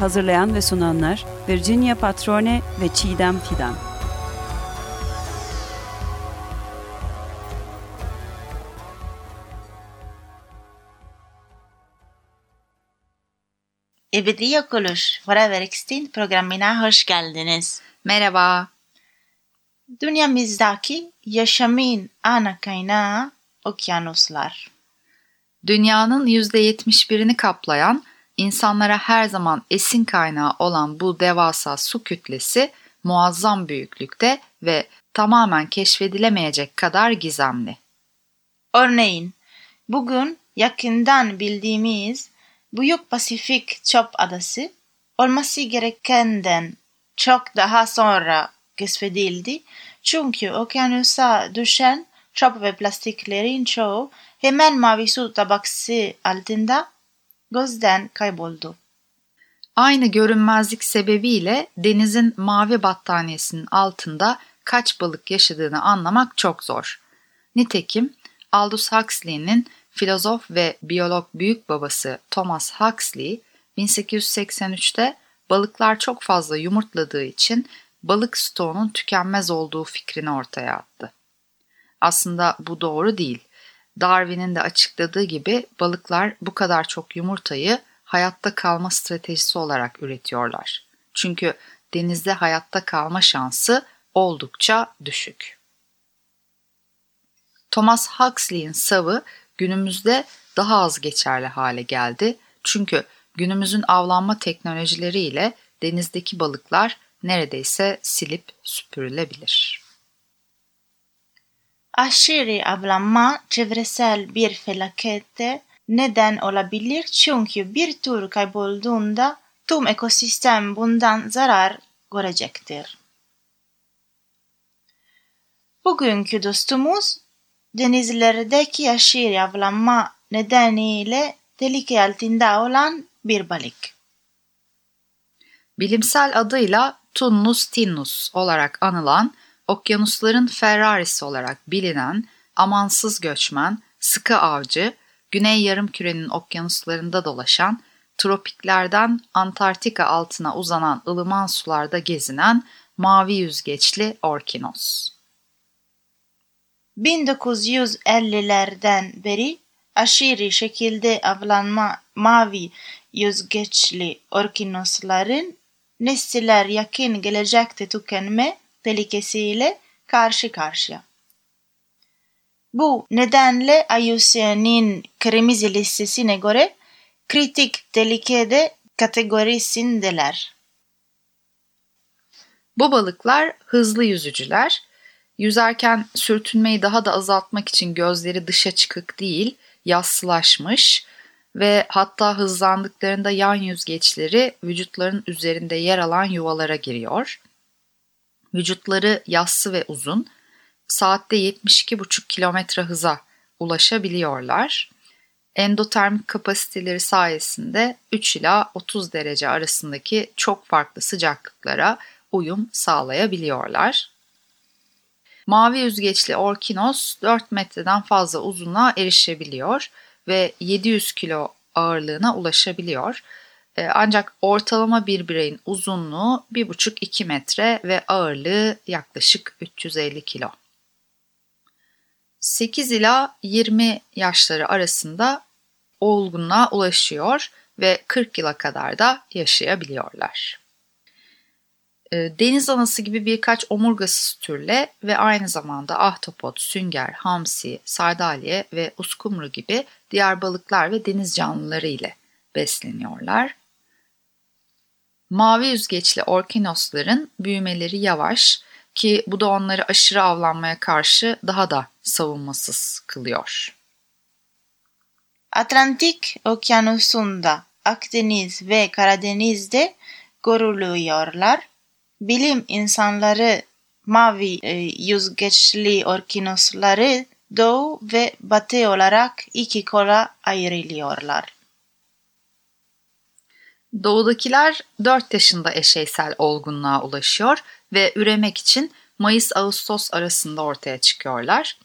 Hazırlayan ve sunanlar Virginia Patrone ve Çiğdem Fidan. Ebedi Yok Oluş Forever Extinct programına hoş geldiniz. Merhaba. Dünyamızdaki yaşamın ana kaynağı okyanuslar. Dünyanın %71'ini kaplayan, insanlara her zaman esin kaynağı olan bu devasa su kütlesi muazzam büyüklükte ve tamamen keşfedilemeyecek kadar gizemli. Örneğin bugün yakından bildiğimiz Büyük Pasifik Çöp Adası olması gerekenden çok daha sonra keşfedildi çünkü okyanusa düşen çöp ve plastiklerin çoğu hemen mavi su tabakası altında gözden kayboldu. Aynı görünmezlik sebebiyle denizin mavi battaniyesinin altında kaç balık yaşadığını anlamak çok zor. Nitekim Aldous Huxley'nin filozof ve biyolog büyük babası Thomas Huxley 1883'te balıklar çok fazla yumurtladığı için balık stoğunun tükenmez olduğu fikrini ortaya attı. Aslında bu doğru değil. Darwin'in de açıkladığı gibi balıklar bu kadar çok yumurtayı hayatta kalma stratejisi olarak üretiyorlar. Çünkü denizde hayatta kalma şansı oldukça düşük. Thomas Huxley'in savı günümüzde daha az geçerli hale geldi. Çünkü günümüzün avlanma teknolojileriyle denizdeki balıklar neredeyse silip süpürülebilir. Aşırı avlanma çevresel bir felakete neden olabilir çünkü bir tür kaybolduğunda tüm ekosistem bundan zarar görecektir. Bugünkü dostumuz denizlerdeki aşırı avlanma nedeniyle tehlike altında olan bir balık. Bilimsel adıyla Tunnus tinnus olarak anılan, okyanusların Ferrarisi olarak bilinen, amansız göçmen, sıkı avcı, Güney Yarımküre'nin okyanuslarında dolaşan, tropiklerden Antarktika altına uzanan ılıman sularda gezinen mavi yüzgeçli orkinos. 1950'lerden beri aşırı şekilde avlanma mavi yüzgeçli orkinosların nesiller yakın gelecekte tükenme tehlikesiyle karşı karşıya. Bu nedenle IUCN'in kırmızı listesine göre kritik tehlikede kategorisindeler. Bu balıklar hızlı yüzücüler. Yüzerken sürtünmeyi daha da azaltmak için gözleri dışa çıkık değil, yassılaşmış ve hatta hızlandıklarında yan yüzgeçleri vücutların üzerinde yer alan yuvalara giriyor. Vücutları yassı ve uzun, saatte 72,5 kilometre hıza ulaşabiliyorlar. Endotermik kapasiteleri sayesinde 3 ila 30 derece arasındaki çok farklı sıcaklıklara uyum sağlayabiliyorlar. Mavi yüzgeçli orkinos 4 metreden fazla uzunluğa erişebiliyor ve 700 kilo ağırlığına ulaşabiliyor. Ancak ortalama bir bireyin uzunluğu 1,5-2 metre ve ağırlığı yaklaşık 350 kilo. 8 ila 20 yaşları arasında olgunluğa ulaşıyor ve 40 yıla kadar da yaşayabiliyorlar. Deniz anası gibi birkaç omurgasız türle ve aynı zamanda ahtapot, sünger, hamsi, sardalya ve uskumru gibi diğer balıklar ve deniz canlıları ile besleniyorlar. Mavi yüzgeçli orkinosların büyümeleri yavaş ki bu da onları aşırı avlanmaya karşı daha da savunmasız kılıyor. Atlantik Okyanusu'nda, Akdeniz ve Karadeniz'de görülüyorlar. bilim insanları mavi e, yüzgeçli orkinosları doğu ve batı olarak iki kola ayrılıyorlar. Doğudakiler 4 yaşında eşeysel olgunluğa ulaşıyor ve üremek için Mayıs-Ağustos arasında ortaya çıkıyorlar.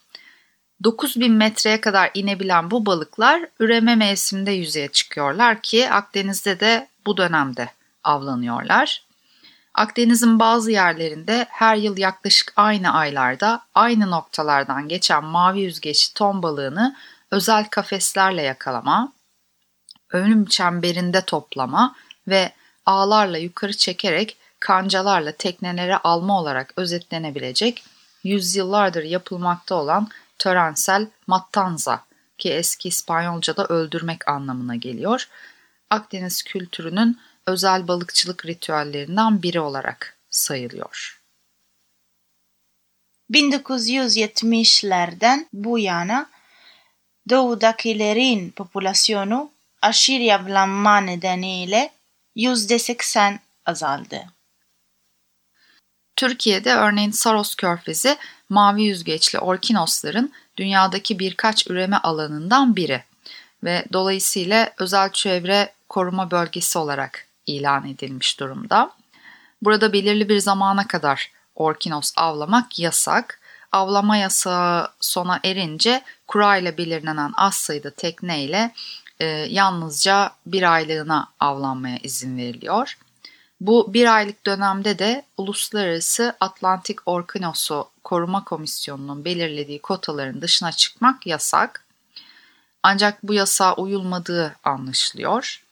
9000 metreye kadar inebilen bu balıklar üreme mevsiminde yüzeye çıkıyorlar ki Akdeniz'de de bu dönemde avlanıyorlar. Akdeniz'in bazı yerlerinde her yıl yaklaşık aynı aylarda aynı noktalardan geçen mavi yüzgeçli ton balığını özel kafeslerle yakalama, ölüm çemberinde toplama ve ağlarla yukarı çekerek kancalarla teknelere alma olarak özetlenebilecek yüzyıllardır yapılmakta olan törensel mattanza ki eski İspanyolca'da öldürmek anlamına geliyor. Akdeniz kültürünün özel balıkçılık ritüellerinden biri olarak sayılıyor. 1970'lerden bu yana doğudakilerin popülasyonu aşırı avlanma nedeniyle %80 azaldı. Türkiye'de örneğin Saros Körfezi mavi yüzgeçli orkinosların dünyadaki birkaç üreme alanından biri ve dolayısıyla özel çevre koruma bölgesi olarak ilan edilmiş durumda. Burada belirli bir zamana kadar orkinos avlamak yasak. Avlama yasağı sona erince kurayla belirlenen az sayıda tekneyle e, yalnızca bir aylığına avlanmaya izin veriliyor. Bu bir aylık dönemde de Uluslararası Atlantik Orkinosu Koruma Komisyonu'nun belirlediği kotaların dışına çıkmak yasak. Ancak bu yasağa uyulmadığı anlaşılıyor.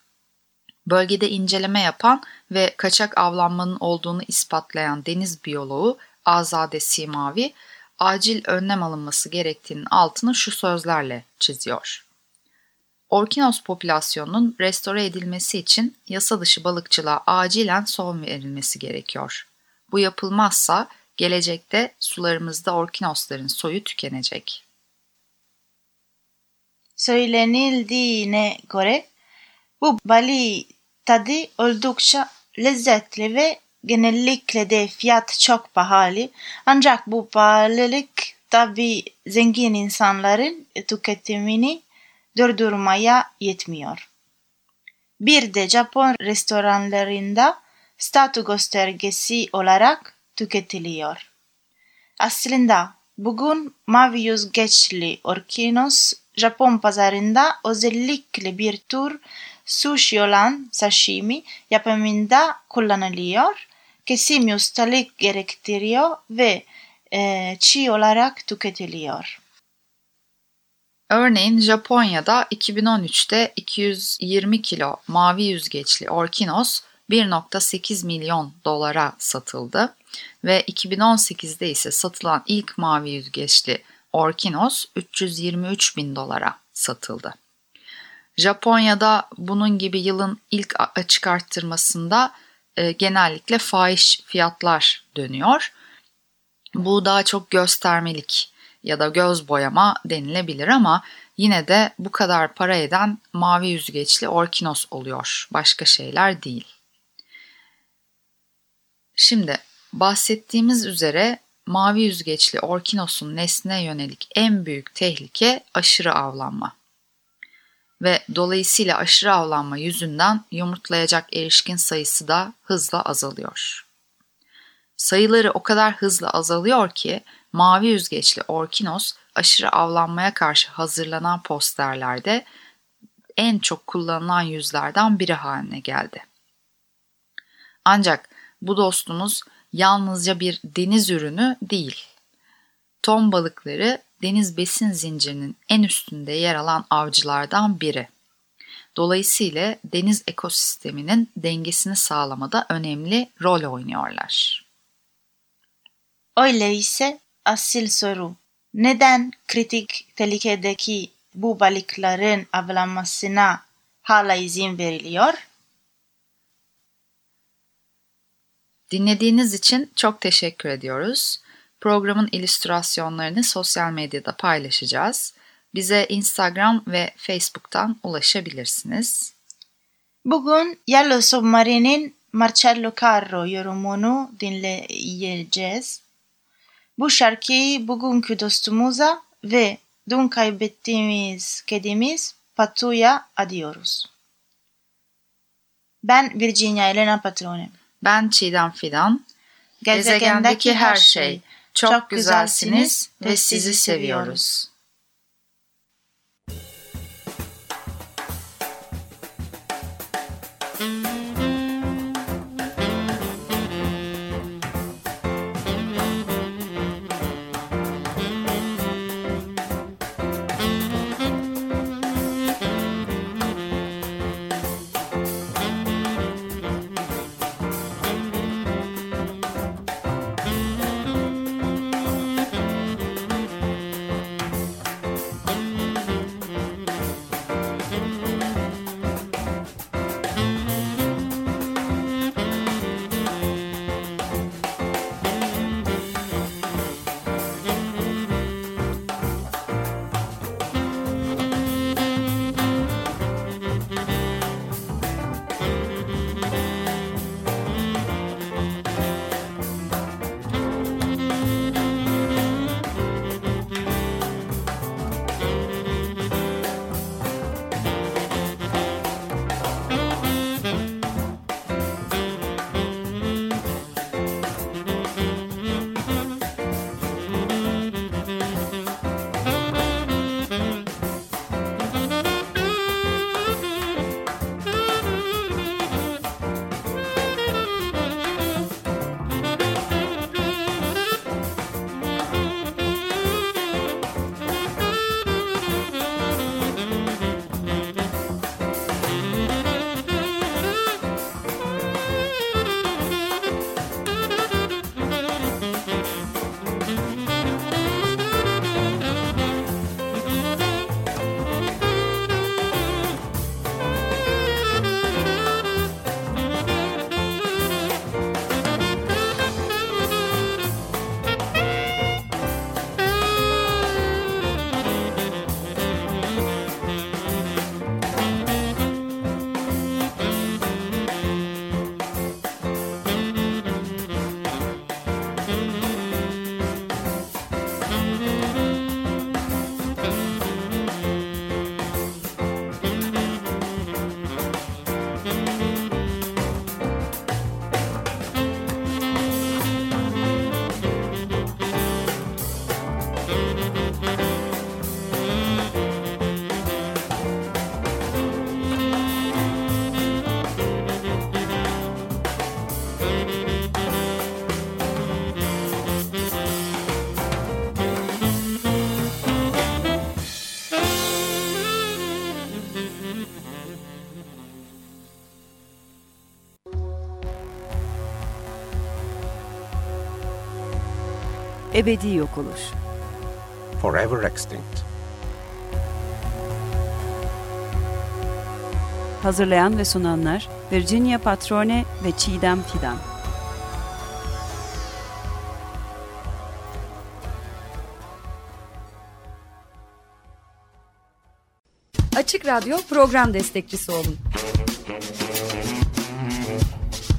Bölgede inceleme yapan ve kaçak avlanmanın olduğunu ispatlayan deniz biyoloğu Azade Simavi, acil önlem alınması gerektiğinin altını şu sözlerle çiziyor. Orkinos popülasyonunun restore edilmesi için yasa dışı balıkçılığa acilen son verilmesi gerekiyor. Bu yapılmazsa gelecekte sularımızda orkinosların soyu tükenecek. Söylenildiğine göre bu balığı tadı oldukça lezzetli ve genellikle de fiyat çok pahalı. Ancak bu pahalılık tabi zengin insanların tüketimini durdurmaya yetmiyor. Bir de Japon restoranlarında statü göstergesi olarak tüketiliyor. Aslında bugün mavi yüzgeçli orkinos Japon pazarında özellikle bir tür sushi olan sashimi yapımında kullanılıyor. Kesim ustalık gerektiriyor ve e, çiğ olarak tüketiliyor. Örneğin Japonya'da 2013'te 220 kilo mavi yüzgeçli orkinos 1.8 milyon dolara satıldı ve 2018'de ise satılan ilk mavi yüzgeçli orkinos 323 bin dolara satıldı. Japonya'da bunun gibi yılın ilk açık arttırmasında e, genellikle fahiş fiyatlar dönüyor. Bu daha çok göstermelik ya da göz boyama denilebilir ama yine de bu kadar para eden mavi yüzgeçli orkinos oluyor. Başka şeyler değil. Şimdi bahsettiğimiz üzere mavi yüzgeçli orkinosun nesne yönelik en büyük tehlike aşırı avlanma. Ve dolayısıyla aşırı avlanma yüzünden yumurtlayacak erişkin sayısı da hızla azalıyor. Sayıları o kadar hızlı azalıyor ki mavi yüzgeçli orkinos aşırı avlanmaya karşı hazırlanan posterlerde en çok kullanılan yüzlerden biri haline geldi. Ancak bu dostumuz yalnızca bir deniz ürünü değil. Ton balıkları deniz besin zincirinin en üstünde yer alan avcılardan biri. Dolayısıyla deniz ekosisteminin dengesini sağlamada önemli rol oynuyorlar. Öyleyse asıl soru neden kritik tehlikedeki bu balıkların avlanmasına hala izin veriliyor? Dinlediğiniz için çok teşekkür ediyoruz. Programın illüstrasyonlarını sosyal medyada paylaşacağız. Bize Instagram ve Facebook'tan ulaşabilirsiniz. Bugün Yellow Submarine'in Marcello Carro yorumunu dinleyeceğiz. Bu şarkıyı bugünkü dostumuza ve dün kaybettiğimiz kedimiz Patu'ya adıyoruz. Ben Virginia Elena Patrone. Ben Çiğdem Fidan. Gezegendeki her şey. Çok güzelsiniz ve sizi seviyoruz. Ebedi yok oluş. Forever extinct. Hazırlayan ve sunanlar Virginia Patrone ve Çiğdem Fidan. Açık Radyo program destekçisi olun.